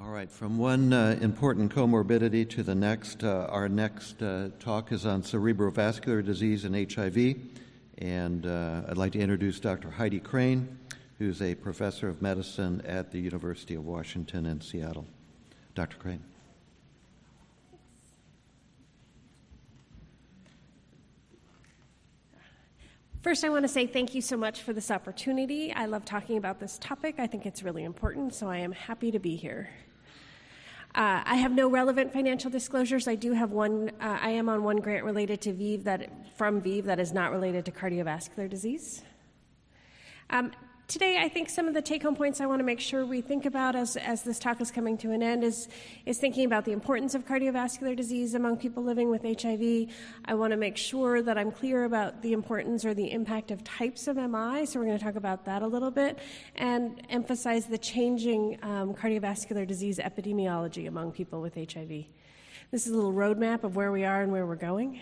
All right, from one uh, important comorbidity to the next, uh, our next uh, talk is on cerebrovascular disease and HIV. And uh, I'd like to introduce Dr. Heidi Crane, who's a professor of medicine at the University of Washington in Seattle. Dr. Crane. First, I want to say thank you so much for this opportunity. I love talking about this topic. I think it's really important, so I am happy to be here. Uh, I have no relevant financial disclosures. I do have one. Uh, I am on one grant related to ViiV that from ViiV that is not related to cardiovascular disease. Um, today, I think some of the take home points I want to make sure we think about as, as this talk is coming to an end is, is thinking about the importance of cardiovascular disease among people living with HIV. I want to make sure that I'm clear about the importance or the impact of types of MI, so we're going to talk about that a little bit, and emphasize the changing um, cardiovascular disease epidemiology among people with HIV. This is a little roadmap of where we are and where we're going.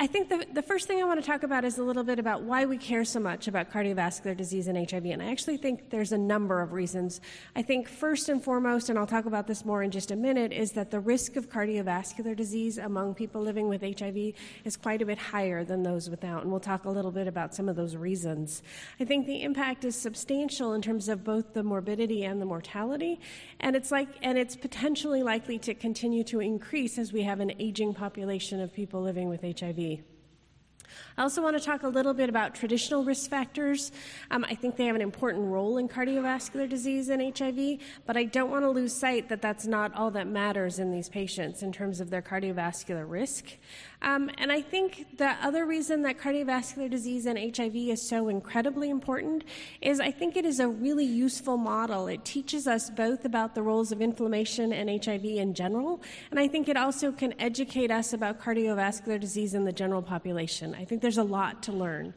I think the, the first thing I want to talk about is a little bit about why we care so much about cardiovascular disease and HIV. And I actually think there's a number of reasons. I think first and foremost, and I'll talk about this more in just a minute, is that the risk of cardiovascular disease among people living with HIV is quite a bit higher than those without. And we'll talk a little bit about some of those reasons. I think the impact is substantial in terms of both the morbidity and the mortality. And it's like, and it's potentially likely to continue to increase as we have an aging population of people living with HIV. I also want to talk a little bit about traditional risk factors. Um, I think they have an important role in cardiovascular disease and HIV, but I don't want to lose sight that that's not all that matters in these patients in terms of their cardiovascular risk. Um, and I think the other reason that cardiovascular disease and HIV is so incredibly important is I think it is a really useful model. It teaches us both about the roles of inflammation and HIV in general, and I think it also can educate us about cardiovascular disease in the general population. I think there's a lot to learn.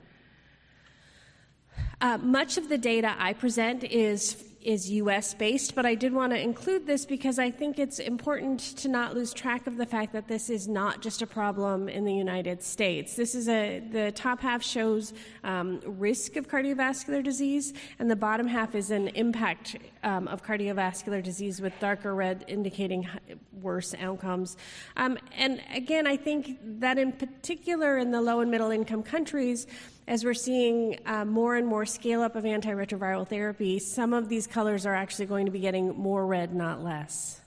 Uh, much of the data I present is is US based, but I did want to include this because I think it's important to not lose track of the fact that this is not just a problem in the United States. This is a, the top half shows um, risk of cardiovascular disease, and the bottom half is an impact um, of cardiovascular disease with darker red indicating worse outcomes. Um, and again, I think that in particular in the low and middle income countries, as we're seeing uh, more and more scale up of antiretroviral therapy, some of these colors are actually going to be getting more red, not less.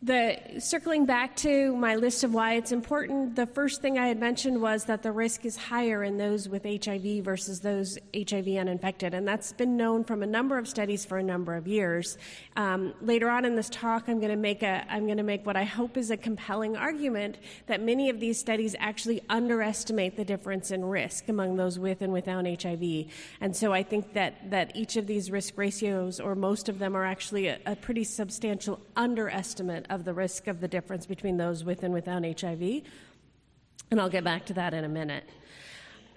The, circling back to my list of why it's important, the first thing I had mentioned was that the risk is higher in those with HIV versus those HIV uninfected, and that's been known from a number of studies for a number of years. Um, later on in this talk, I'm going to make a I'm going to make what I hope is a compelling argument that many of these studies actually underestimate the difference in risk among those with and without HIV, and so I think that that each of these risk ratios, or most of them, are actually a, a pretty substantial underestimate of the risk of the difference between those with and without HIV. And I'll get back to that in a minute.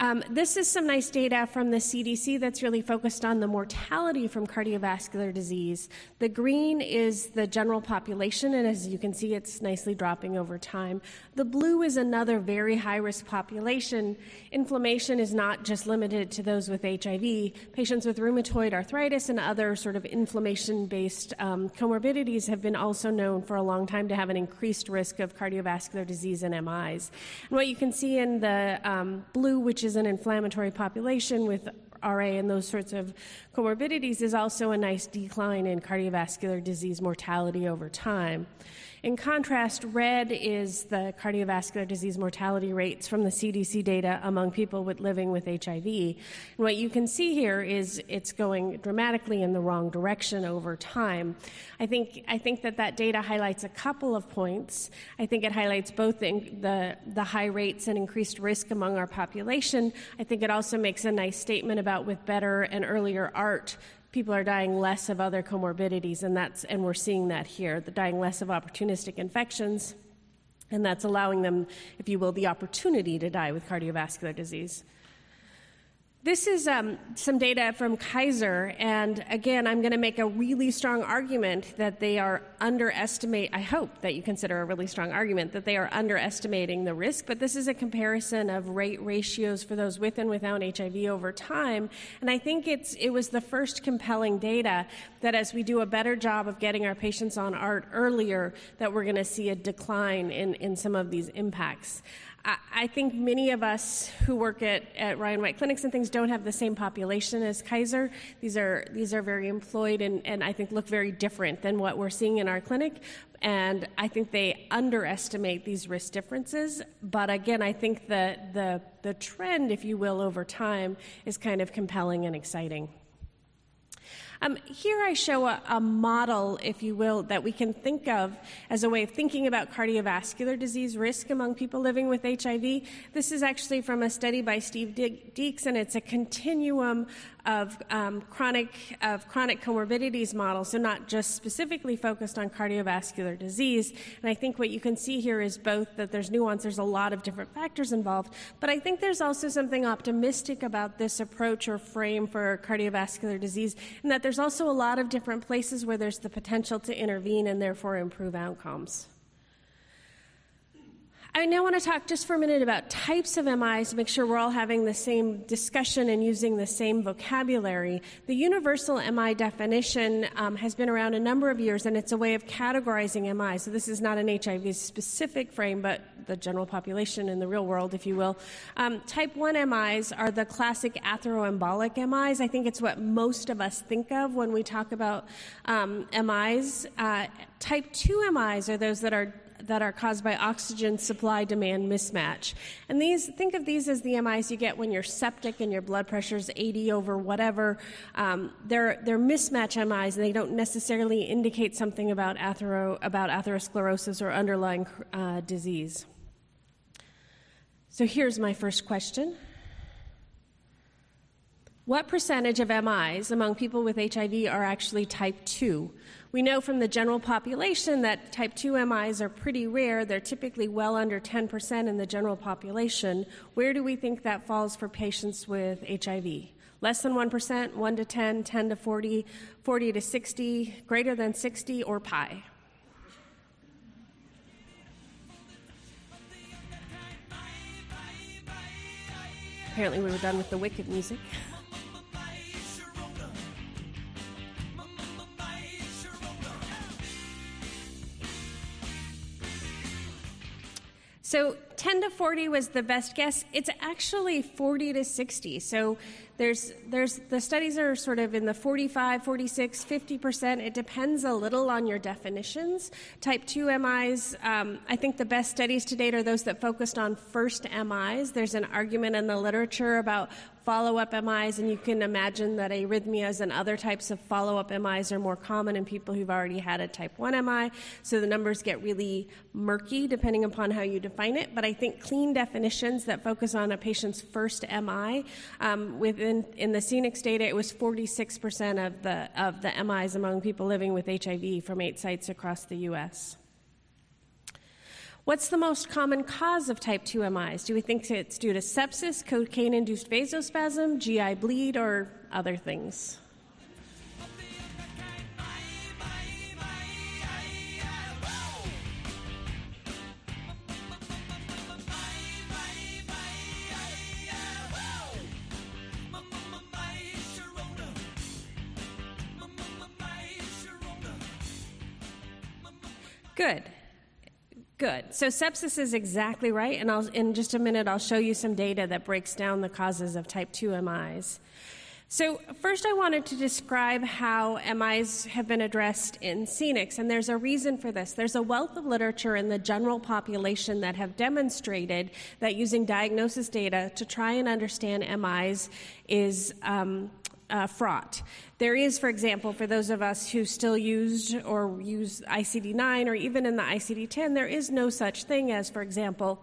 Um, this is some nice data from the CDC that's really focused on the mortality from cardiovascular disease. The green is the general population, and as you can see, it's nicely dropping over time. The blue is another very high risk population. Inflammation is not just limited to those with HIV. Patients with rheumatoid arthritis and other sort of inflammation based um, comorbidities have been also known for a long time to have an increased risk of cardiovascular disease and MIs. And what you can see in the um, blue, which is is an inflammatory population with RA and those sorts of comorbidities, is also a nice decline in cardiovascular disease mortality over time. In contrast, red is the cardiovascular disease mortality rates from the CDC data among people with living with HIV. And what you can see here is it's going dramatically in the wrong direction over time. I think, I think that that data highlights a couple of points. I think it highlights both the, the, the high rates and increased risk among our population. I think it also makes a nice statement about with better and earlier ART, people are dying less of other comorbidities, and that's and we're seeing that here. They're dying less of opportunistic infections, and that's allowing them, if you will, the opportunity to die with cardiovascular disease. This is um, some data from Kaiser, and again, I'm going to make a really strong argument that they are underestimate. I hope that you consider a really strong argument that they are underestimating the risk. But this is a comparison of rate ratios for those with and without HIV over time, and I think it's it was the first compelling data that as we do a better job of getting our patients on ART earlier, that we're going to see a decline in in some of these impacts. I think many of us who work at, at Ryan White clinics and things don't have the same population as Kaiser. These are these are very employed and, and I think look very different than what we're seeing in our clinic. And I think they underestimate these risk differences. But again, I think the the the trend, if you will, over time is kind of compelling and exciting. Um, here I show a, a, model, if you will, that we can think of as a way of thinking about cardiovascular disease risk among people living with HIV. This is actually from a study by Steve Deeks, and it's a continuum of um, chronic of chronic comorbidities model, so not just specifically focused on cardiovascular disease. And I think what you can see here is both that there's nuance, there's a lot of different factors involved, but I think there's also something optimistic about this approach or frame for cardiovascular disease, and that there's also a lot of different places where there's the potential to intervene and therefore improve outcomes. I now want to talk just for a minute about types of MIs to make sure we're all having the same discussion and using the same vocabulary. The universal MI definition um, has been around a number of years, and it's a way of categorizing MI. So this is not an HIV specific frame, but the general population in the real world, if you will. Um, type 1 MIs are the classic atheroembolic MIs. I think it's what most of us think of when we talk about um, MIs. Uh, type 2 MIs are those that are that are caused by oxygen supply demand mismatch. And these, think of these as the MIs you get when you're septic and your blood pressure is 80 over whatever. Um, they're, they're mismatch MIs and they don't necessarily indicate something about, athero, about atherosclerosis or underlying uh, disease. So here's my first question. What percentage of MIs among people with HIV are actually type 2? We know from the general population that type 2 MIs are pretty rare. They're typically well under 10% in the general population. Where do we think that falls for patients with HIV? Less than 1%, 1 to 10, 10 to 40, 40 to 60, greater than 60, or pi? Apparently, we were done with the wicked music. So 10 to 40 was the best guess. It's actually 40 to 60. So there's, there's, the studies are sort of in the 45, 46, 50%. It depends a little on your definitions. Type 2 MIs, um, I think the best studies to date are those that focused on first MIs. There's an argument in the literature about follow up MIs, and you can imagine that arrhythmias and other types of follow up MIs are more common in people who've already had a type 1 MI. So the numbers get really murky depending upon how you define it. But I think clean definitions that focus on a patient's first MI, um, within in the CNICS data, it was 46% of the, of the MIs among people living with HIV from eight sites across the US. What's the most common cause of type 2 MIs? Do we think it's due to sepsis, cocaine induced vasospasm, GI bleed, or other things? Good. Good. So sepsis is exactly right, and I'll, in just a minute I'll show you some data that breaks down the causes of type 2 MIs. So, first, I wanted to describe how MIs have been addressed in CNICS, and there's a reason for this. There's a wealth of literature in the general population that have demonstrated that using diagnosis data to try and understand MIs is um, uh, fraught. There is, for example, for those of us who still use or use ICD 9 or even in the ICD 10, there is no such thing as, for example,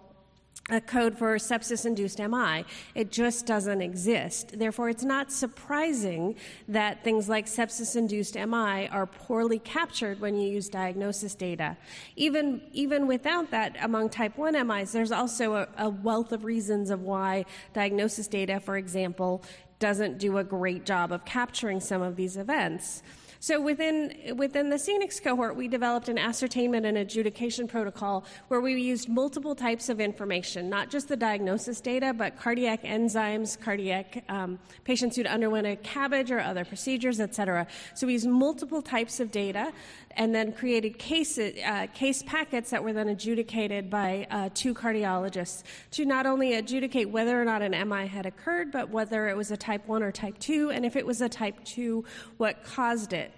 a code for sepsis induced MI. It just doesn't exist. Therefore, it's not surprising that things like sepsis induced MI are poorly captured when you use diagnosis data. Even, even without that, among type 1 MIs, there's also a, a wealth of reasons of why diagnosis data, for example, doesn't do a great job of capturing some of these events. So within within the CNICS cohort, we developed an ascertainment and adjudication protocol where we used multiple types of information, not just the diagnosis data, but cardiac enzymes, cardiac um, patients who'd underwent a CABG or other procedures, et cetera. So we used multiple types of data and then created case, uh, case packets that were then adjudicated by uh, two cardiologists to not only adjudicate whether or not an MI had occurred, but whether it was a type 1 or type 2, and if it was a type 2, what caused it.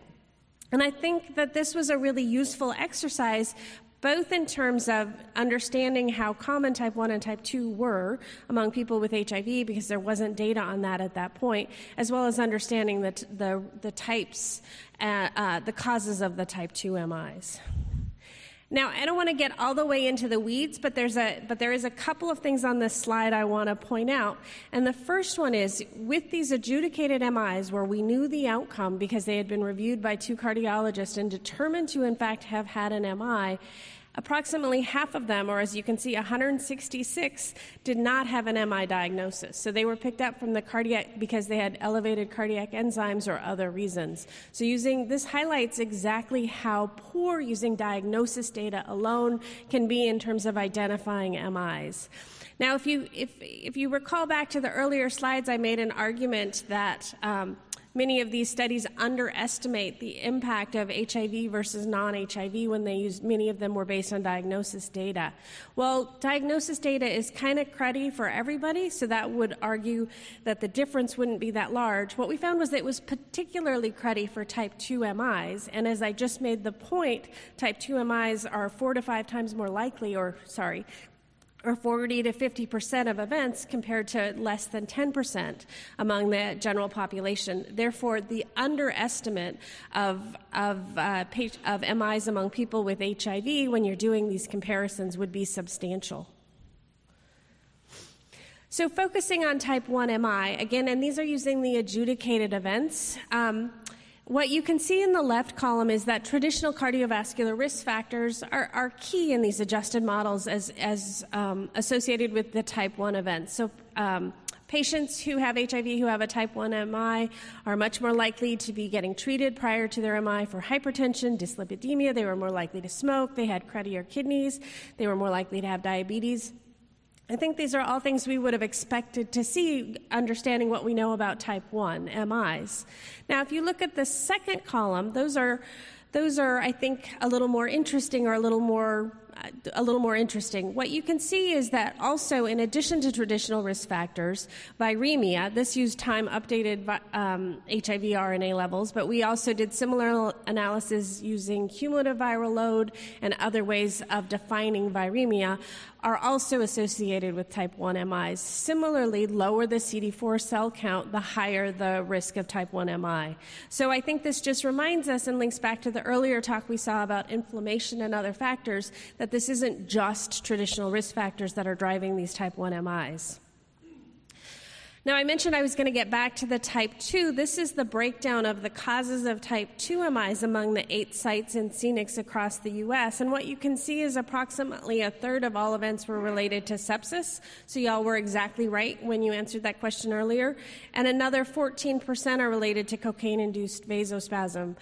And I think that this was a really useful exercise, both in terms of understanding how common type 1 and type 2 were among people with HIV, because there wasn't data on that at that point, as well as understanding the, the, the types, uh, uh, the causes of the type 2 MIs. Now, I don't want to get all the way into the weeds, but there's a but there is a couple of things on this slide I want to point out. And the first one is with these adjudicated MIs where we knew the outcome because they had been reviewed by two cardiologists and determined to in fact have had an MI, Approximately half of them, or as you can see, 166, did not have an MI diagnosis. So they were picked up from the cardiac because they had elevated cardiac enzymes or other reasons. So using this highlights exactly how poor using diagnosis data alone can be in terms of identifying MIs. Now, if you if if you recall back to the earlier slides, I made an argument that. Um, Many of these studies underestimate the impact of HIV versus non HIV when they use, many of them were based on diagnosis data. Well, diagnosis data is kind of cruddy for everybody, so that would argue that the difference wouldn't be that large. What we found was that it was particularly cruddy for type 2 MIs, and as I just made the point, type 2 MIs are four to five times more likely, or sorry, or 40 to 50 percent of events compared to less than 10 percent among the general population. Therefore, the underestimate of, of, uh, of MIs among people with HIV when you're doing these comparisons would be substantial. So, focusing on type 1 MI, again, and these are using the adjudicated events. Um, what you can see in the left column is that traditional cardiovascular risk factors are, are key in these adjusted models as, as um, associated with the type 1 events. So, um, patients who have HIV who have a type 1 MI are much more likely to be getting treated prior to their MI for hypertension, dyslipidemia. They were more likely to smoke. They had cruddier kidneys. They were more likely to have diabetes. I think these are all things we would have expected to see, understanding what we know about type 1 MIs. Now, if you look at the second column, those are, those are, I think, a little more interesting or a little more a little more interesting. What you can see is that also, in addition to traditional risk factors, viremia, this used time updated um, HIV RNA levels, but we also did similar analysis using cumulative viral load and other ways of defining viremia, are also associated with type 1 MIs. Similarly, lower the CD4 cell count, the higher the risk of type 1 MI. So I think this just reminds us and links back to the earlier talk we saw about inflammation and other factors that this isn't just traditional risk factors that are driving these type 1 MIs. Now, I mentioned I was going to get back to the type 2. This is the breakdown of the causes of type 2 MIs among the eight sites in CNICS across the U.S. And what you can see is approximately a third of all events were related to sepsis. So, y'all were exactly right when you answered that question earlier. And another 14% are related to cocaine induced vasospasm.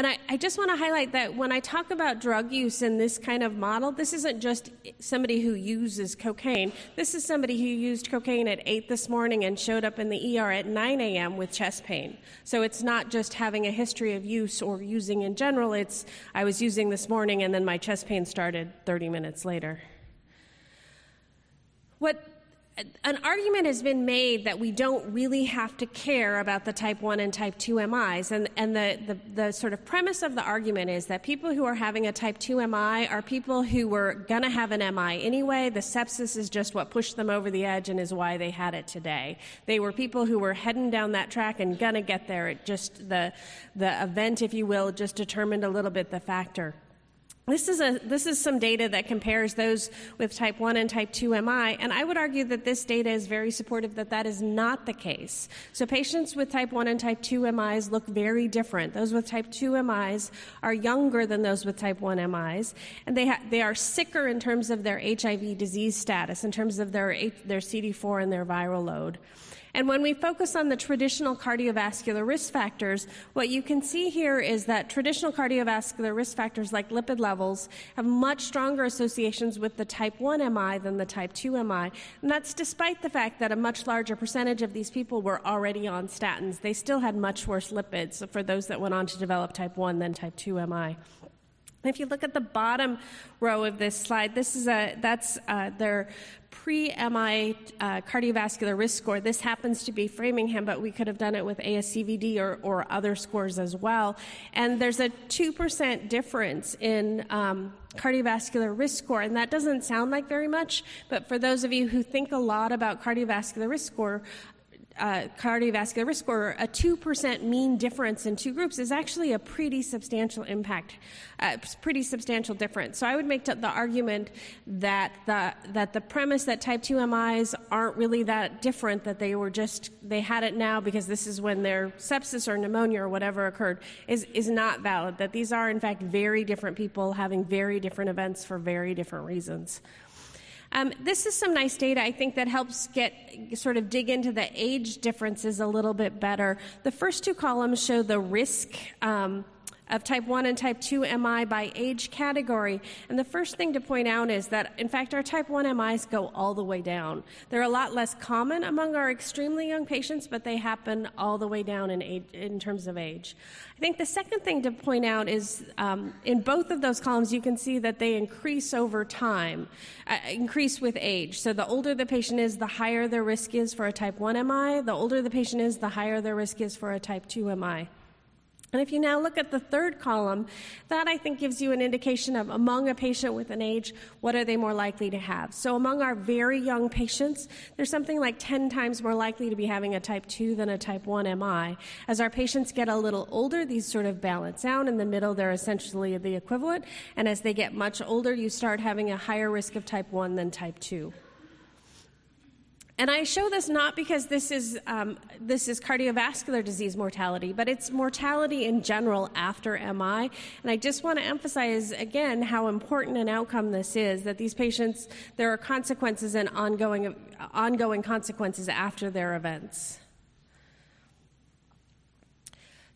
And I, I just want to highlight that when I talk about drug use in this kind of model, this isn't just somebody who uses cocaine. This is somebody who used cocaine at 8 this morning and showed up in the ER at 9 a.m. with chest pain. So it's not just having a history of use or using in general, it's I was using this morning and then my chest pain started 30 minutes later. What an argument has been made that we don't really have to care about the type 1 and type 2 MIs. And, and the, the, the, sort of premise of the argument is that people who are having a type 2 MI are people who were going to have an MI anyway. The sepsis is just what pushed them over the edge and is why they had it today. They were people who were heading down that track and going to get there. It just, the, the event, if you will, just determined a little bit the factor. This is, a, this is some data that compares those with type 1 and type 2 MI, and I would argue that this data is very supportive that that is not the case. So, patients with type 1 and type 2 MIs look very different. Those with type 2 MIs are younger than those with type 1 MIs, and they, ha- they are sicker in terms of their HIV disease status, in terms of their, their CD4 and their viral load. And when we focus on the traditional cardiovascular risk factors, what you can see here is that traditional cardiovascular risk factors like lipid levels have much stronger associations with the type 1 MI than the type 2 MI. And that's despite the fact that a much larger percentage of these people were already on statins. They still had much worse lipids for those that went on to develop type 1 than type 2 MI. If you look at the bottom row of this slide, this is a that's uh, their pre-MI uh, cardiovascular risk score. This happens to be Framingham, but we could have done it with ASCVD or, or other scores as well. And there's a two percent difference in um, cardiovascular risk score, and that doesn't sound like very much. But for those of you who think a lot about cardiovascular risk score, uh, cardiovascular risk score, a 2% mean difference in two groups is actually a pretty substantial impact, uh, pretty substantial difference. So I would make the argument that the, that the premise that type 2 MIs aren't really that different, that they were just, they had it now because this is when their sepsis or pneumonia or whatever occurred, is, is not valid. That these are, in fact, very different people having very different events for very different reasons. Um, this is some nice data, I think, that helps get sort of dig into the age differences a little bit better. The first two columns show the risk. Um, of type 1 and type 2 MI by age category. And the first thing to point out is that, in fact, our type 1 MIs go all the way down. They're a lot less common among our extremely young patients, but they happen all the way down in, age, in terms of age. I think the second thing to point out is um, in both of those columns, you can see that they increase over time, uh, increase with age. So the older the patient is, the higher their risk is for a type 1 MI. The older the patient is, the higher their risk is for a type 2 MI. And if you now look at the third column, that I think gives you an indication of among a patient with an age, what are they more likely to have? So among our very young patients, there's something like 10 times more likely to be having a type 2 than a type 1 MI. As our patients get a little older, these sort of balance out. In the middle, they're essentially the equivalent. And as they get much older, you start having a higher risk of type 1 than type 2. And I show this not because this is, um, this is cardiovascular disease mortality, but it's mortality in general after MI. And I just want to emphasize again how important an outcome this is that these patients, there are consequences and ongoing, ongoing consequences after their events.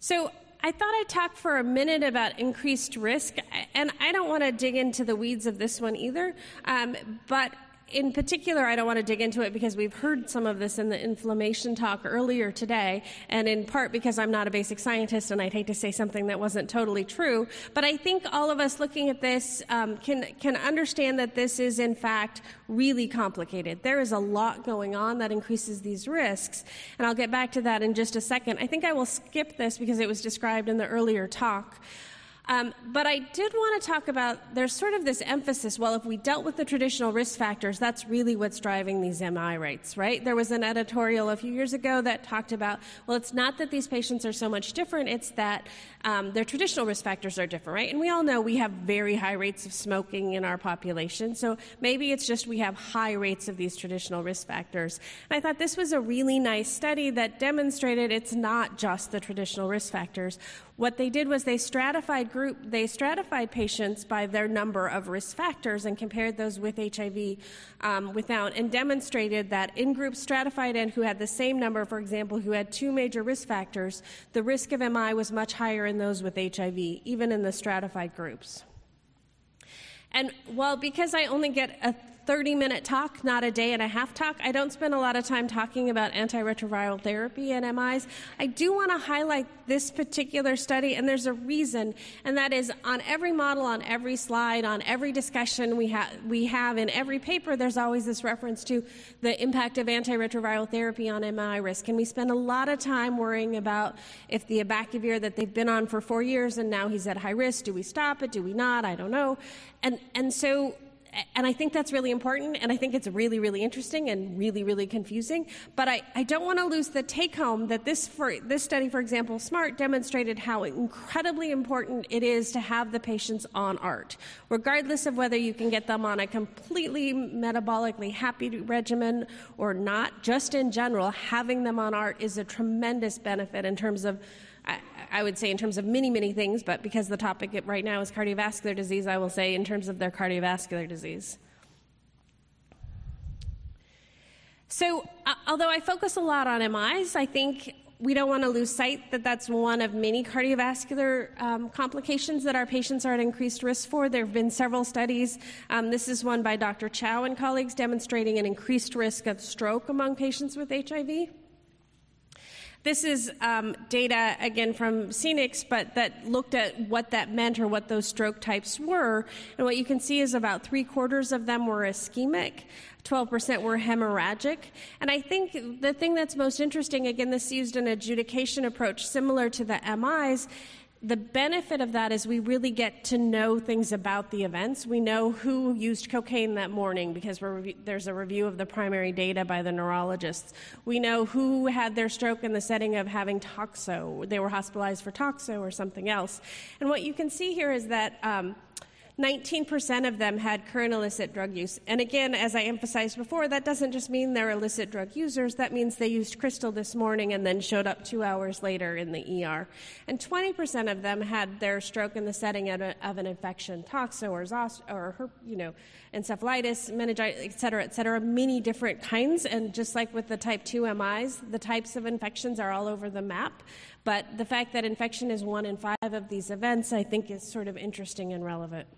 So I thought I'd talk for a minute about increased risk, and I don't want to dig into the weeds of this one either, um, but in particular, I don't want to dig into it because we've heard some of this in the inflammation talk earlier today, and in part because I'm not a basic scientist and I'd hate to say something that wasn't totally true. But I think all of us looking at this um, can, can understand that this is, in fact, really complicated. There is a lot going on that increases these risks, and I'll get back to that in just a second. I think I will skip this because it was described in the earlier talk. Um, but I did want to talk about there's sort of this emphasis well, if we dealt with the traditional risk factors, that's really what's driving these MI rates, right? There was an editorial a few years ago that talked about well, it's not that these patients are so much different, it's that um, their traditional risk factors are different, right? And we all know we have very high rates of smoking in our population, so maybe it's just we have high rates of these traditional risk factors. And I thought this was a really nice study that demonstrated it's not just the traditional risk factors. What they did was they stratified group they stratified patients by their number of risk factors and compared those with HIV um, without, and demonstrated that in groups stratified and who had the same number, for example, who had two major risk factors, the risk of MI was much higher in those with HIV, even in the stratified groups. And well, because I only get a 30 minute talk, not a day and a half talk. I don't spend a lot of time talking about antiretroviral therapy and MIs. I do want to highlight this particular study, and there's a reason, and that is on every model, on every slide, on every discussion we, ha- we have in every paper, there's always this reference to the impact of antiretroviral therapy on MI risk. And we spend a lot of time worrying about if the abacavir that they've been on for four years and now he's at high risk, do we stop it? Do we not? I don't know. And, and so and I think that's really important, and I think it's really, really interesting and really, really confusing. But I, I don't want to lose the take home that this, for, this study, for example, SMART, demonstrated how incredibly important it is to have the patients on ART. Regardless of whether you can get them on a completely metabolically happy regimen or not, just in general, having them on ART is a tremendous benefit in terms of I would say in terms of many, many things, but because the topic right now is cardiovascular disease, I will say in terms of their cardiovascular disease. So, uh, although I focus a lot on MIs, I think we don't want to lose sight that that's one of many cardiovascular um, complications that our patients are at increased risk for. There have been several studies. Um, this is one by Dr. Chow and colleagues demonstrating an increased risk of stroke among patients with HIV. This is um, data, again, from CNICS, but that looked at what that meant or what those stroke types were. And what you can see is about three quarters of them were ischemic. 12% were hemorrhagic. And I think the thing that's most interesting, again, this used an adjudication approach similar to the MIs, the benefit of that is we really get to know things about the events. We know who used cocaine that morning because there's a review of the primary data by the neurologists. We know who had their stroke in the setting of having toxo. They were hospitalized for toxo or something else. And what you can see here is that. Um, 19% of them had current illicit drug use. And again, as I emphasized before, that doesn't just mean they're illicit drug users. That means they used crystal this morning and then showed up two hours later in the ER. And 20% of them had their stroke in the setting of, a, of an infection, toxo or, or you know, encephalitis, meningitis, et cetera, et cetera, many different kinds. And just like with the type 2 MIs, the types of infections are all over the map. But the fact that infection is one in five of these events, I think, is sort of interesting and relevant.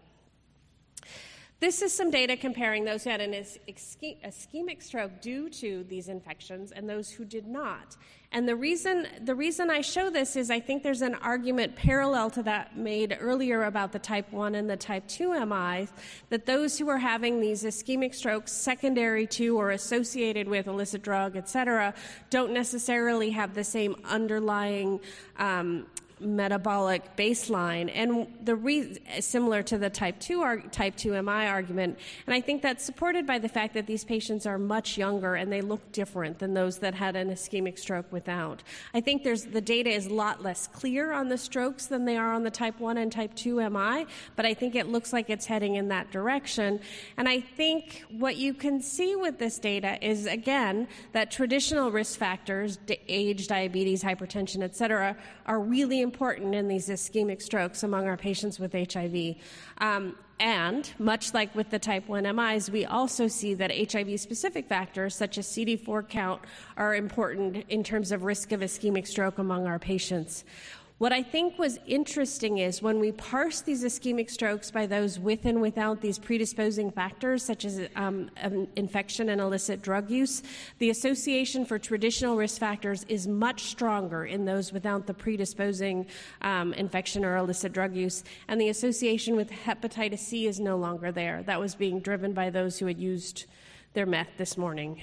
This is some data comparing those who had an ischemic stroke due to these infections and those who did not. And the reason, the reason I show this is I think there's an argument parallel to that made earlier about the type 1 and the type 2 MI, that those who are having these ischemic strokes secondary to or associated with illicit drug, et cetera, don't necessarily have the same underlying um, metabolic baseline and the re- similar to the type 2 arg- type 2 MI argument and I think that's supported by the fact that these patients are much younger and they look different than those that had an ischemic stroke without. I think there's the data is a lot less clear on the strokes than they are on the type 1 and type 2 MI, but I think it looks like it's heading in that direction. And I think what you can see with this data is again that traditional risk factors, age, diabetes, hypertension, et cetera, are really important in these ischemic strokes among our patients with HIV. Um, and much like with the type 1 MIs, we also see that HIV specific factors such as CD4 count are important in terms of risk of ischemic stroke among our patients. What I think was interesting is when we parse these ischemic strokes by those with and without these predisposing factors, such as um, infection and illicit drug use, the association for traditional risk factors is much stronger in those without the predisposing um, infection or illicit drug use, and the association with hepatitis C is no longer there. That was being driven by those who had used their meth this morning.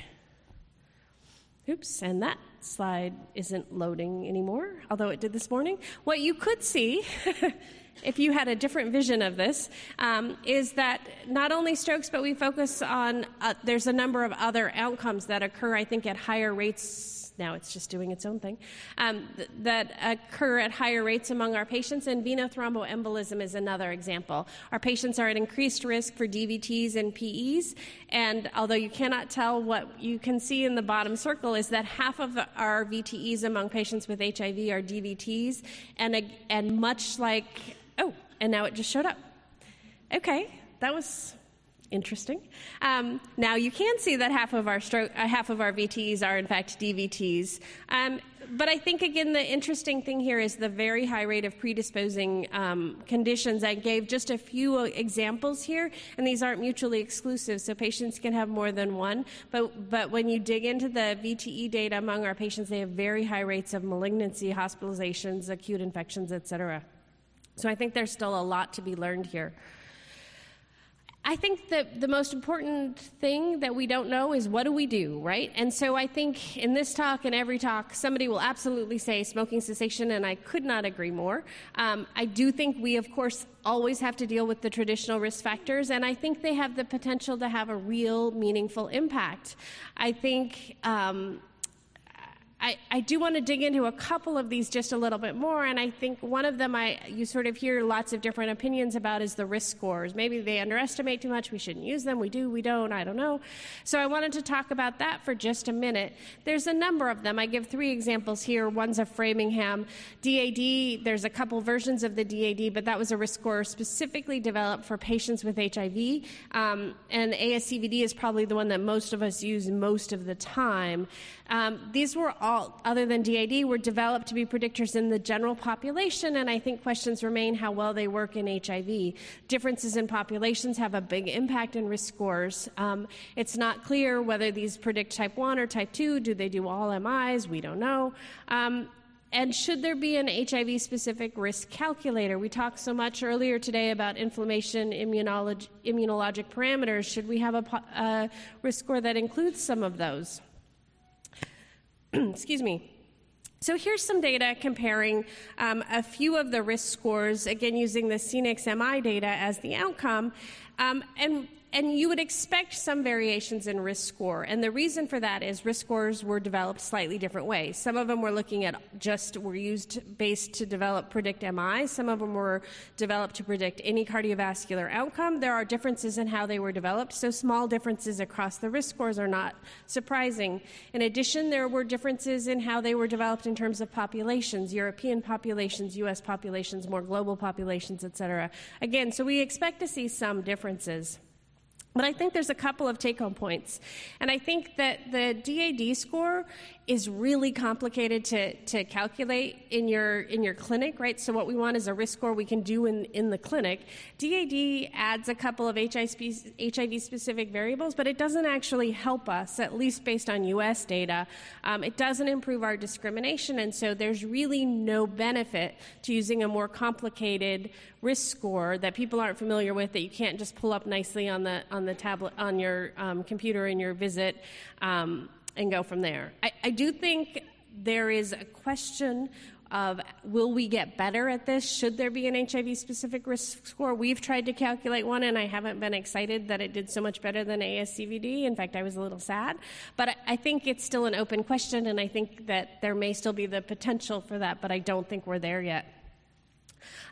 Oops, and that slide isn't loading anymore, although it did this morning. What you could see, if you had a different vision of this, um, is that not only strokes, but we focus on, uh, there's a number of other outcomes that occur, I think, at higher rates now it's just doing its own thing, um, th- that occur at higher rates among our patients, and venothromboembolism is another example. Our patients are at increased risk for DVTs and PEs, and although you cannot tell, what you can see in the bottom circle is that half of our VTEs among patients with HIV are DVTs, and, and much like, and now it just showed up. Okay, that was interesting. Um, now you can see that half of our stroke, uh, half of our VTs are in fact DVTs. Um, but I think again the interesting thing here is the very high rate of predisposing um, conditions. I gave just a few examples here, and these aren't mutually exclusive, so patients can have more than one. But but when you dig into the VTE data among our patients, they have very high rates of malignancy, hospitalizations, acute infections, et cetera. So I think there's still a lot to be learned here. I think that the most important thing that we don't know is what do we do, right? And so I think in this talk and every talk, somebody will absolutely say smoking cessation, and I could not agree more. Um, I do think we, of course, always have to deal with the traditional risk factors, and I think they have the potential to have a real, meaningful impact. I think. Um, I, I do want to dig into a couple of these just a little bit more, and I think one of them I you sort of hear lots of different opinions about is the risk scores. Maybe they underestimate too much. We shouldn't use them. We do. We don't. I don't know. So I wanted to talk about that for just a minute. There's a number of them. I give three examples here. One's a Framingham DAD. There's a couple versions of the DAD, but that was a risk score specifically developed for patients with HIV. Um, and ASCVD is probably the one that most of us use most of the time. Um, these were all, other than DAD, were developed to be predictors in the general population, and I think questions remain how well they work in HIV. Differences in populations have a big impact in risk scores. Um, it's not clear whether these predict type 1 or type 2. Do they do all MIs? We don't know. Um, and should there be an HIV specific risk calculator? We talked so much earlier today about inflammation, immunolog- immunologic parameters. Should we have a, a risk score that includes some of those? Excuse me. So here's some data comparing um, a few of the risk scores, again using the CNICS MI data as the outcome. Um, and and you would expect some variations in risk score. And the reason for that is risk scores were developed slightly different ways. Some of them were looking at just were used based to develop predict MI. Some of them were developed to predict any cardiovascular outcome. There are differences in how they were developed, so small differences across the risk scores are not surprising. In addition, there were differences in how they were developed in terms of populations, European populations, US populations, more global populations, et cetera. Again, so we expect to see some differences. But I think there's a couple of take home points. And I think that the DAD score is really complicated to, to calculate in your, in your clinic, right? So, what we want is a risk score we can do in, in the clinic. DAD adds a couple of HIV specific variables, but it doesn't actually help us, at least based on US data. Um, it doesn't improve our discrimination, and so there's really no benefit to using a more complicated risk score that people aren't familiar with that you can't just pull up nicely on the, on the tablet, on your um, computer in your visit. Um, and go from there. I, I do think there is a question of will we get better at this? Should there be an HIV specific risk score? We've tried to calculate one, and I haven't been excited that it did so much better than ASCVD. In fact, I was a little sad. But I think it's still an open question, and I think that there may still be the potential for that, but I don't think we're there yet.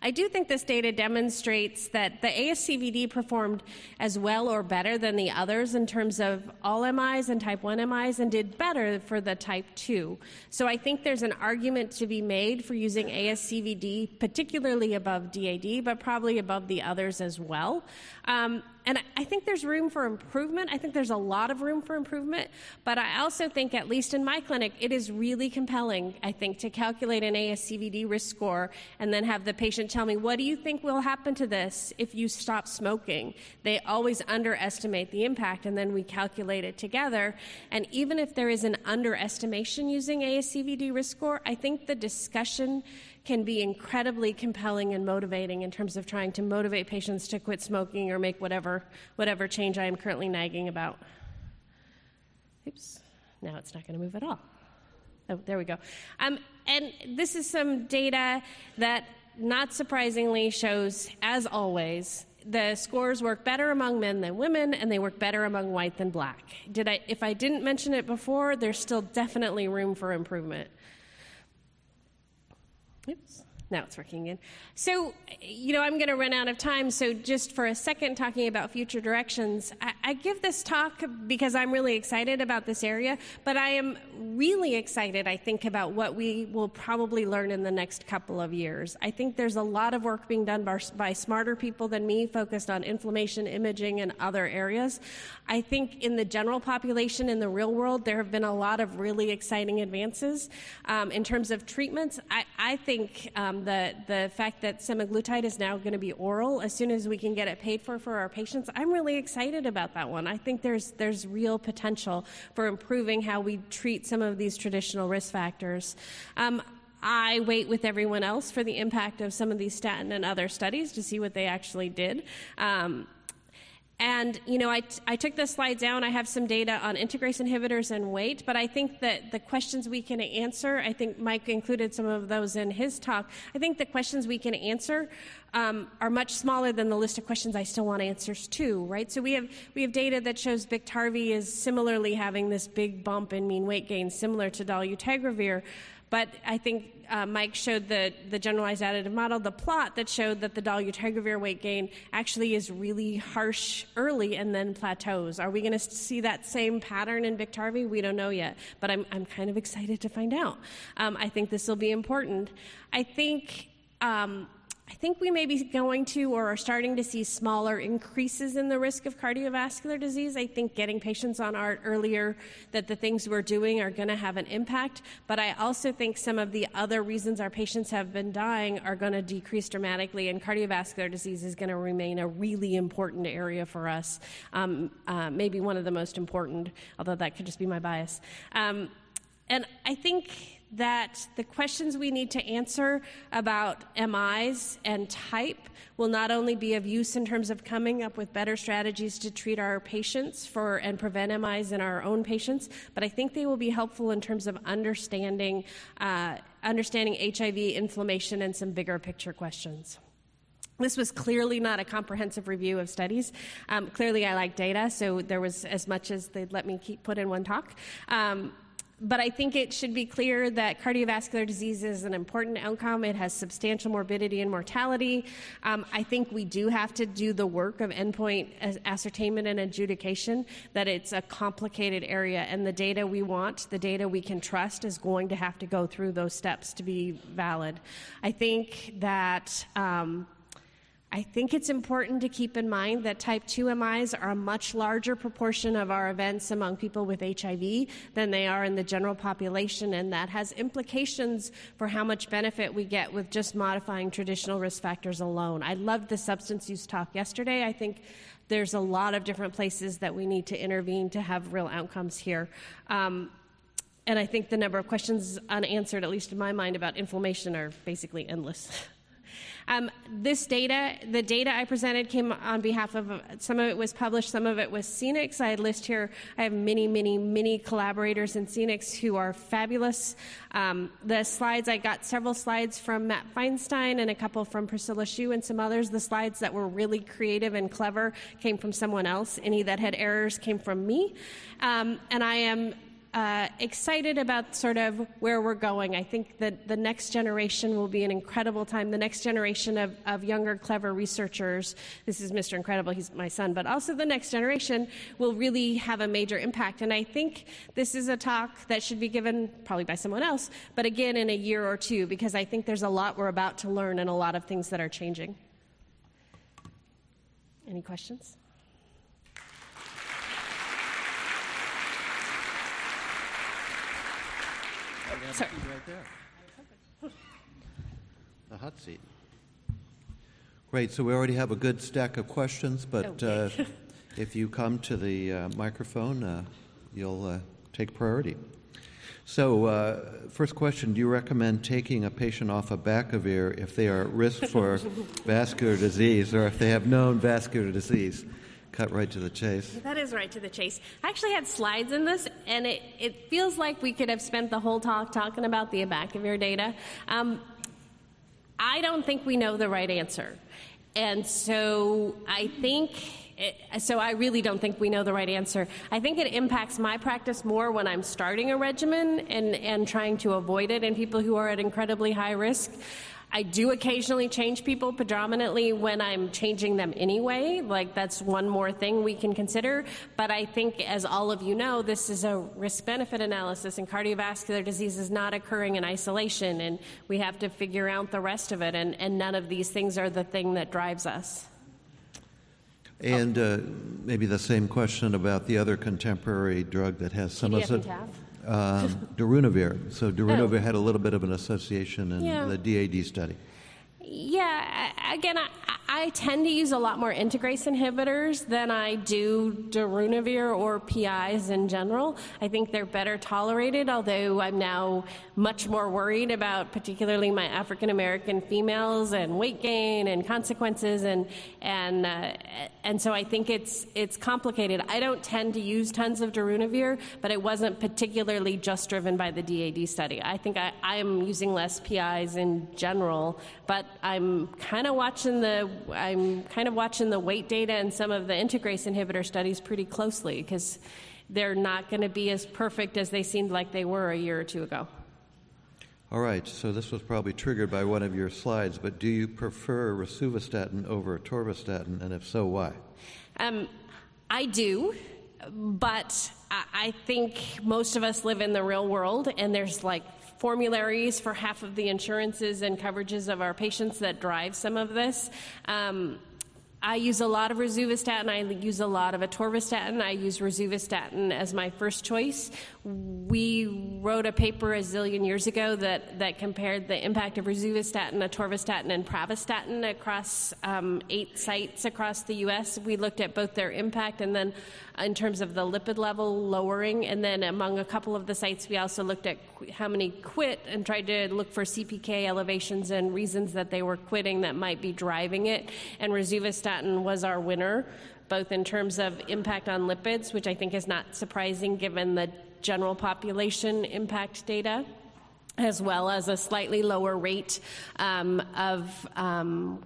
I do think this data demonstrates that the ASCVD performed as well or better than the others in terms of all MIs and type 1 MIs and did better for the type 2. So I think there's an argument to be made for using ASCVD, particularly above DAD, but probably above the others as well. Um, and I think there's room for improvement. I think there's a lot of room for improvement. But I also think, at least in my clinic, it is really compelling, I think, to calculate an ASCVD risk score and then have the patient tell me, what do you think will happen to this if you stop smoking? They always underestimate the impact, and then we calculate it together. And even if there is an underestimation using ASCVD risk score, I think the discussion can be incredibly compelling and motivating in terms of trying to motivate patients to quit smoking or make whatever, whatever change I am currently nagging about. Oops, now it's not going to move at all. Oh, there we go. Um, and this is some data that, not surprisingly, shows, as always, the scores work better among men than women, and they work better among white than black. Did I, if I didn't mention it before, there's still definitely room for improvement. Oops. Now it's working again. So, you know, I'm going to run out of time. So, just for a second, talking about future directions, I, I, give this talk because I'm really excited about this area, but I am really excited, I think, about what we will probably learn in the next couple of years. I think there's a lot of work being done by, by smarter people than me, focused on inflammation, imaging, and other areas. I think in the general population, in the real world, there have been a lot of really exciting advances. Um, in terms of treatments, I, I think. Um, the, the fact that semaglutide is now going to be oral as soon as we can get it paid for for our patients, I'm really excited about that one. I think there's, there's real potential for improving how we treat some of these traditional risk factors. Um, I wait with everyone else for the impact of some of these statin and other studies to see what they actually did. Um, And, you know, I, I took this slide down. I have some data on integrase inhibitors and weight, but I think that the questions we can answer, I think Mike included some of those in his talk. I think the questions we can answer um, are much smaller than the list of questions I still want answers to, right? So we have, we have data that shows Biktarvy is similarly having this big bump in mean weight gain, similar to dolutegravir. But I think uh, Mike showed the, the generalized additive model, the plot that showed that the dolutegravir weight gain actually is really harsh early and then plateaus. Are we going to see that same pattern in Biktarvy? We don't know yet, but I'm, I'm kind of excited to find out. Um, I think this will be important. I think. Um, I think we may be going to or are starting to see smaller increases in the risk of cardiovascular disease. I think getting patients on ART earlier, that the things we're doing are going to have an impact. But I also think some of the other reasons our patients have been dying are going to decrease dramatically, and cardiovascular disease is going to remain a really important area for us, um, uh, maybe one of the most important, although that could just be my bias. Um, and I think that the questions we need to answer about MIs and type will not only be of use in terms of coming up with better strategies to treat our patients for and prevent MIs in our own patients, but I think they will be helpful in terms of understanding uh, understanding HIV inflammation and some bigger picture questions. This was clearly not a comprehensive review of studies. Um, clearly, I like data, so there was as much as they'd let me keep put in one talk. Um, but I think it should be clear that cardiovascular disease is an important outcome. It has substantial morbidity and mortality. Um, I think we do have to do the work of endpoint ascertainment and adjudication, that it's a complicated area, and the data we want, the data we can trust, is going to have to go through those steps to be valid. I think that. Um, I think it's important to keep in mind that type 2 MIs are a much larger proportion of our events among people with HIV than they are in the general population, and that has implications for how much benefit we get with just modifying traditional risk factors alone. I loved the substance use talk yesterday. I think there's a lot of different places that we need to intervene to have real outcomes here. Um, and I think the number of questions unanswered, at least in my mind, about inflammation are basically endless. Um, this data, the data I presented came on behalf of, some of it was published, some of it was CNICS. I list here, I have many, many, many collaborators in CNICS who are fabulous. Um, the slides, I got several slides from Matt Feinstein and a couple from Priscilla Hsue and some others. The slides that were really creative and clever came from someone else. Any that had errors came from me. Um, and I am uh, excited about sort of where we're going. I think that the next generation will be an incredible time. The next generation of, of younger, clever researchers, this is Mr. Incredible, he's my son, but also the next generation will really have a major impact. And I think this is a talk that should be given probably by someone else, but again in a year or two, because I think there's a lot we're about to learn and a lot of things that are changing. Any questions? Sorry. Right there. The hot seat. Great. So we already have a good stack of questions, but uh, if you come to the uh, microphone, uh, you'll uh, take priority. So, uh, first question Do you recommend taking a patient off of Biktarvy if they are at risk for vascular disease or if they have known vascular disease? Cut right to the chase. That is right to the chase. I actually had slides in this, and it, it feels like we could have spent the whole talk talking about the abacavir data. Um, I don't think we know the right answer. And so I think, so I really don't think we know the right answer. I think it impacts my practice more when I'm starting a regimen and, and trying to avoid it in people who are at incredibly high risk. I do occasionally change people predominantly when I'm changing them anyway. Like that's one more thing we can consider. But I think, as all of you know, this is a risk benefit analysis, and cardiovascular disease is not occurring in isolation, and we have to figure out the rest of it. And, and none of these things are the thing that drives us. And uh, maybe the same question about the other contemporary drug that has some of the um, darunavir. So darunavir oh. had a little bit of an association in yeah. the DAD study. Yeah, again, I, I tend to use a lot more integrase inhibitors than I do darunavir or PIs in general. I think they're better tolerated, although I'm now much more worried about particularly my African American females and weight gain and consequences and and uh, and so I think it's it's complicated. I don't tend to use tons of darunavir, but it wasn't particularly just driven by the DAD study. I think I, I'm using less PIs in general, but I'm kind of watching the I'm kind of watching the weight data and some of the integrase inhibitor studies pretty closely because they're not going to be as perfect as they seemed like they were a year or two ago. All right, so this was probably triggered by one of your slides, but do you prefer rosuvastatin over atorvastatin, and if so, why? Um, I do, but I think most of us live in the real world, and there's like formularies for half of the insurances and coverages of our patients that drive some of this. Um, I use a lot of rosuvastatin. I use a lot of atorvastatin. I use rosuvastatin as my first choice. We wrote a paper a zillion years ago that, that compared the impact of rosuvastatin, atorvastatin, and pravastatin across um, eight sites across the U.S. We looked at both their impact and then in terms of the lipid level lowering. And then among a couple of the sites, we also looked at how many quit and tried to look for CPK elevations and reasons that they were quitting that might be driving it. And rosuvastatin was our winner, both in terms of impact on lipids, which I think is not surprising given the general population impact data as well as a slightly lower rate um, of um,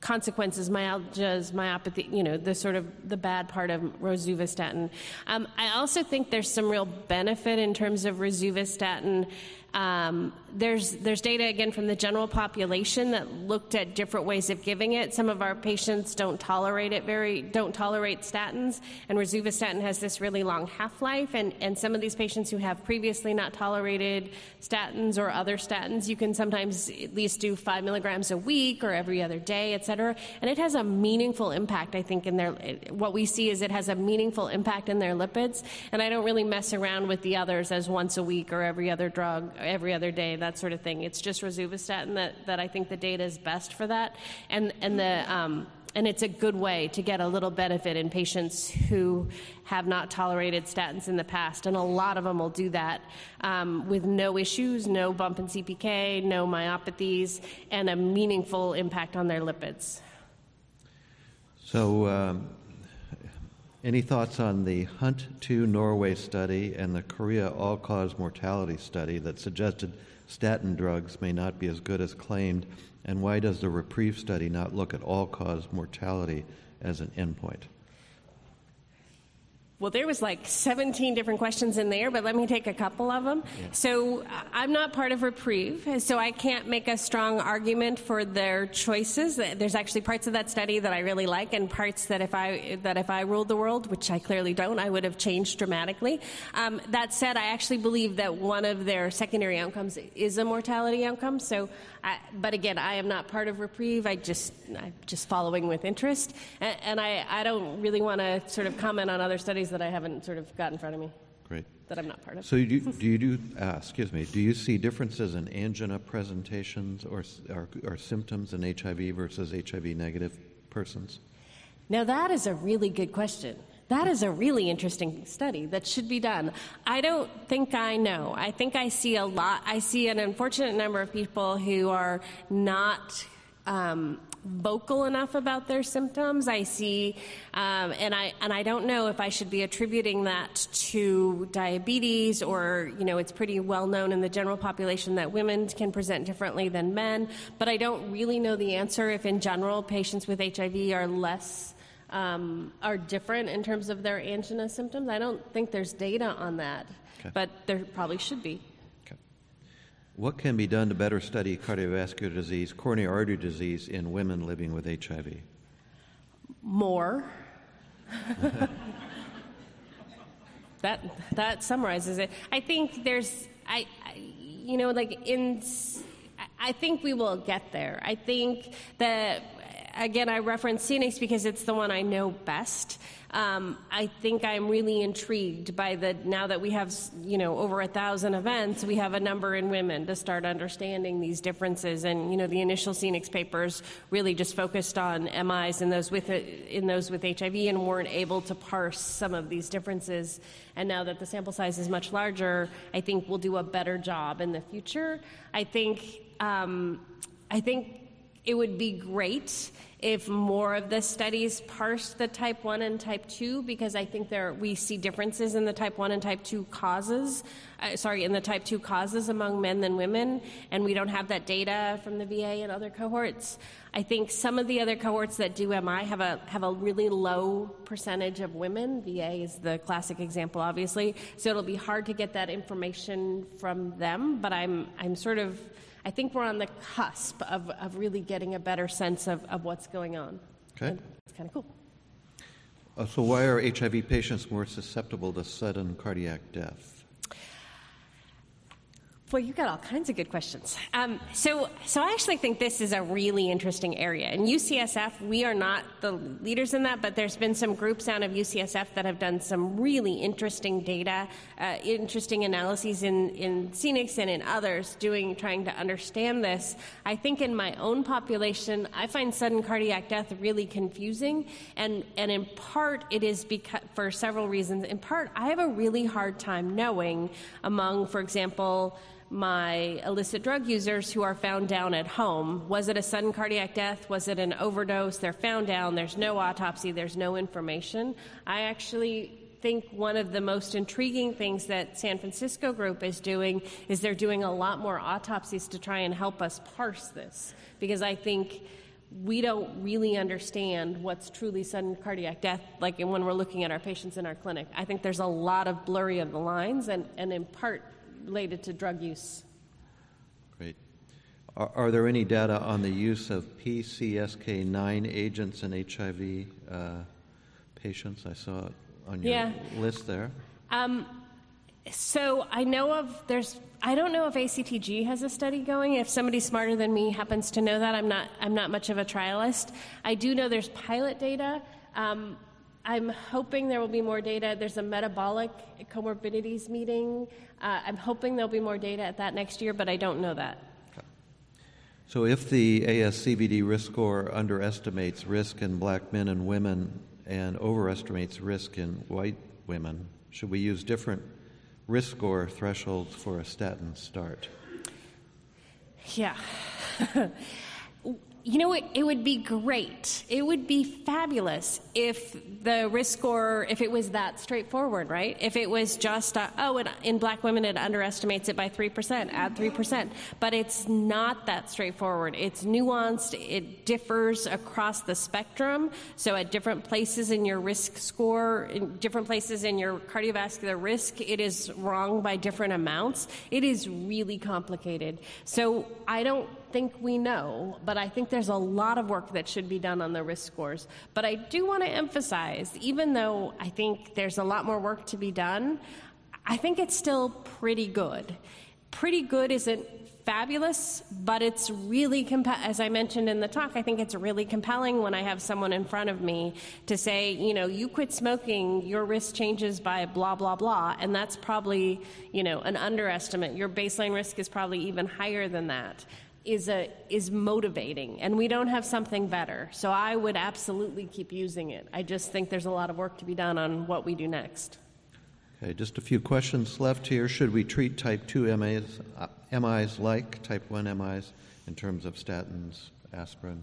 consequences, myalgias, myopathy, you know, the sort of the bad part of rosuvastatin. Um, I also think there's some real benefit in terms of rosuvastatin um, there's, there's data again from the general population that looked at different ways of giving it. Some of our patients don't tolerate it very, don't tolerate statins, and rosuvastatin has this really long half-life. And, and some of these patients who have previously not tolerated statins or other statins, you can sometimes at least do five milligrams a week or every other day, et cetera. And it has a meaningful impact, I think, in their. What we see is it has a meaningful impact in their lipids. And I don't really mess around with the others as once a week or every other drug every other day, that sort of thing. It's just rosuvastatin that, that I think the data is best for that. And, and, the, um, and it's a good way to get a little benefit in patients who have not tolerated statins in the past. And a lot of them will do that um, with no issues, no bump in CPK, no myopathies, and a meaningful impact on their lipids. So, um, any thoughts on the Hunt 2 Norway study and the Korea all cause mortality study that suggested statin drugs may not be as good as claimed? And why does the Reprieve study not look at all cause mortality as an endpoint? Well, there was like 17 different questions in there, but let me take a couple of them. Yeah. So I'm not part of Reprieve, so I can't make a strong argument for their choices. There's actually parts of that study that I really like, and parts that if I that if I ruled the world, which I clearly don't, I would have changed dramatically. Um, that said, I actually believe that one of their secondary outcomes is a mortality outcome. So I, but again, I am not part of Reprieve. I just I'm just following with interest, and, and I, I don't really want to sort of comment on other studies that I haven't sort of got in front of me. Great. That I'm not part of. So you do, do you do uh, excuse me? Do you see differences in angina presentations or, or, or symptoms in HIV versus HIV negative persons? Now that is a really good question. That is a really interesting study that should be done. I don't think I know. I think I see a lot. I see an unfortunate number of people who are not um, vocal enough about their symptoms. I see, um, and I and I don't know if I should be attributing that to diabetes or you know it's pretty well known in the general population that women can present differently than men. But I don't really know the answer if in general patients with HIV are less um, are different in terms of their angina symptoms. I don't think there's data on that, okay. but there probably should be. Okay. What can be done to better study cardiovascular disease, coronary artery disease in women living with HIV? More. that that summarizes it. I think there's I, I you know like in I think we will get there. I think that again, I reference CNH because it's the one I know best. Um, I think I'm really intrigued by the now that we have you know over a thousand events, we have a number in women to start understanding these differences. And you know the initial CNH papers really just focused on MIs and those with in those with HIV and weren't able to parse some of these differences. And now that the sample size is much larger, I think we'll do a better job in the future. I think um, I think it would be great if more of the studies parsed the type 1 and type 2 because I think there we see differences in the type 1 and type 2 causes uh, sorry in the type 2 causes among men than women and we don't have that data from the VA and other cohorts. I think some of the other cohorts that do MI have a have a really low percentage of women. VA is the classic example obviously. So it'll be hard to get that information from them, but I'm I'm sort of I think we're on the cusp of, of really getting a better sense of, of what's going on. Okay. It's kind of cool. Uh, so, why are HIV patients more susceptible to sudden cardiac death? Boy, you've got all kinds of good questions. Um, so, so I actually think this is a really interesting area. In UCSF, we are not the leaders in that, but there's been some groups out of UCSF that have done some really interesting data, uh, interesting analyses in, in CNICS and in others doing, trying to understand this. I think in my own population, I find sudden cardiac death really confusing, and, and in part it is because, for several reasons. In part, I have a really hard time knowing among, for example, my illicit drug users who are found down at home. Was it a sudden cardiac death? Was it an overdose? They're found down. There's no autopsy. There's no information. I actually think one of the most intriguing things that San Francisco group is doing is they're doing a lot more autopsies to try and help us parse this because I think we don't really understand what's truly sudden cardiac death, like when we're looking at our patients in our clinic. I think there's a lot of blurry of the lines, and, and in part related to drug use. Great. Are, are there any data on the use of PCSK9 agents in HIV uh, patients? I saw it on your Yeah. list there. Um, so I know of there's I don't know if ACTG has a study going. If somebody smarter than me happens to know that, I'm not I'm not much of a trialist. I do know there's pilot data. Um, I'm hoping there will be more data. There's a metabolic comorbidities meeting. Uh, I'm hoping there'll be more data at that next year, but I don't know that. So, if the ASCVD risk score underestimates risk in black men and women and overestimates risk in white women, should we use different risk score thresholds for a statin start? Yeah. you know, it, it would be great. It would be fabulous if the risk score, if it was that straightforward, right? If it was just, uh, oh, in black women it underestimates it by 3%, add 3%. But it's not that straightforward. It's nuanced, it differs across the spectrum. So at different places in your risk score, in different places in your cardiovascular risk, it is wrong by different amounts. It is really complicated. So I don't think we know, but I think there's a lot of work that should be done on the risk scores. But I do want to emphasize, even though I think there's a lot more work to be done, I think it's still pretty good. Pretty good isn't fabulous, but it's really, comp- as I mentioned in the talk, I think it's really compelling when I have someone in front of me to say, you know, you quit smoking, your risk changes by blah, blah, blah, and that's probably, you know, an underestimate. Your baseline risk is probably even higher than that is a is motivating and we don't have something better. So i would absolutely keep using it. I just think there's a lot of work to be done on what we do next. Okay, just a few questions left here. Should we treat type 2 MIs, uh, MIs like type 1 MIs in terms of statins, aspirin?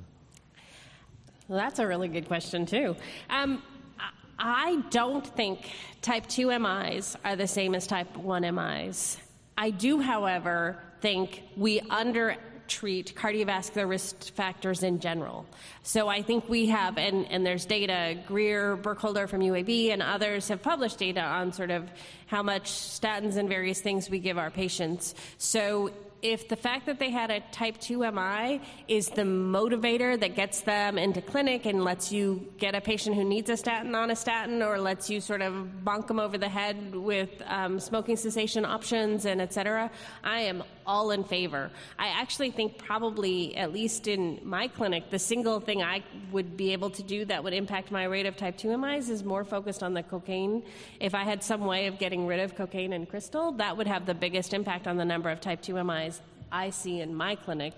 well, that's a really good question too. Um, I- i don't think type 2 mis are the same as type 1 mis i do however think we under treat cardiovascular risk factors in general. So I think we have, and, and there's data, Greer, Burkholder from UAB, and others have published data on sort of how much statins and various things we give our patients. So if the fact that they had a type 2 MI is the motivator that gets them into clinic and lets you get a patient who needs a statin on a statin or lets you sort of bonk them over the head with um, smoking cessation options and et cetera, I am all in favor. I actually think probably, at least in my clinic, the single thing I would be able to do that would impact my rate of type 2 MIs is more focused on the cocaine. If I had some way of getting rid of cocaine and crystal, that would have the biggest impact on the number of type 2 MIs I see in my clinic.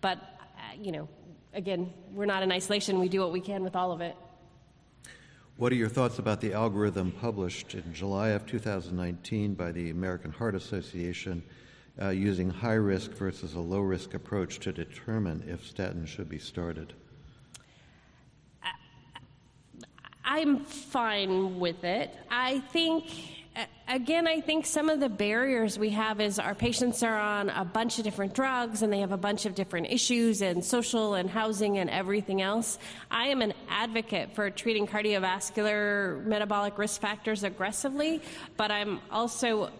But, uh, you know, again, we're not in isolation. We do what we can with all of it. What are your thoughts about the algorithm published in July of 2019 by the American Heart Association uh, using high risk versus a low risk approach to determine if statin should be started? I'm fine with it. I think, again, I think some of the barriers we have is our patients are on a bunch of different drugs and they have a bunch of different issues and social and housing and everything else. I am an advocate for treating cardiovascular metabolic risk factors aggressively, but I'm also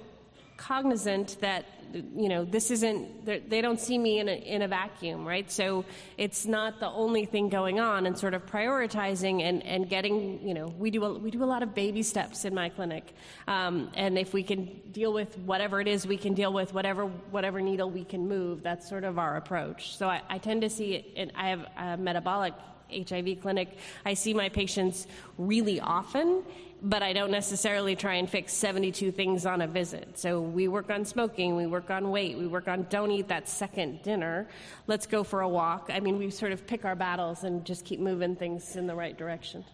cognizant that you know this isn't they don't see me in a, in a vacuum right? So it's not the only thing going on and sort of prioritizing and, and getting you know we do a, we do a lot of baby steps in my clinic um, and if we can deal with whatever it is we can deal with whatever whatever needle we can move that's sort of our approach. So I, I tend to see it I have a metabolic HIV clinic, I see my patients really often, but I don't necessarily try and fix 72 things on a visit. So we work on smoking, we work on weight, we work on don't eat that second dinner, let's go for a walk. I mean, we sort of pick our battles and just keep moving things in the right direction.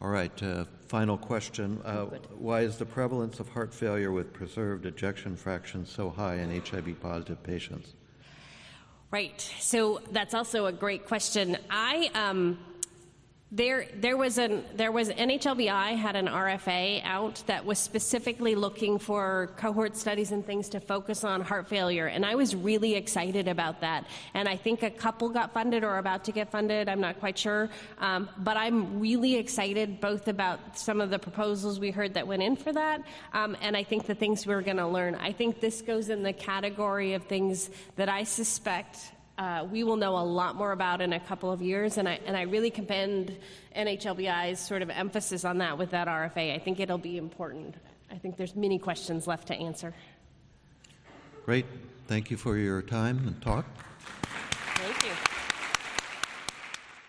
All right, uh, final question. Uh, why is the prevalence of heart failure with preserved ejection fraction so high in HIV positive patients? Right. So that's also a great question. I um, there, there was an there was NHLBI had an RFA out that was specifically looking for cohort studies and things to focus on heart failure, and I was really excited about that. And I think a couple got funded or about to get funded. I'm not quite sure, um, but I'm really excited both about some of the proposals we heard that went in for that, um, and I think the things we're going to learn. I think this goes in the category of things that I suspect uh, we will know a lot more about in a couple of years. And I, and I really commend NHLBI's sort of emphasis on that with that RFA. I think it'll be important. I think there's many questions left to answer. Great. Thank you for your time and talk.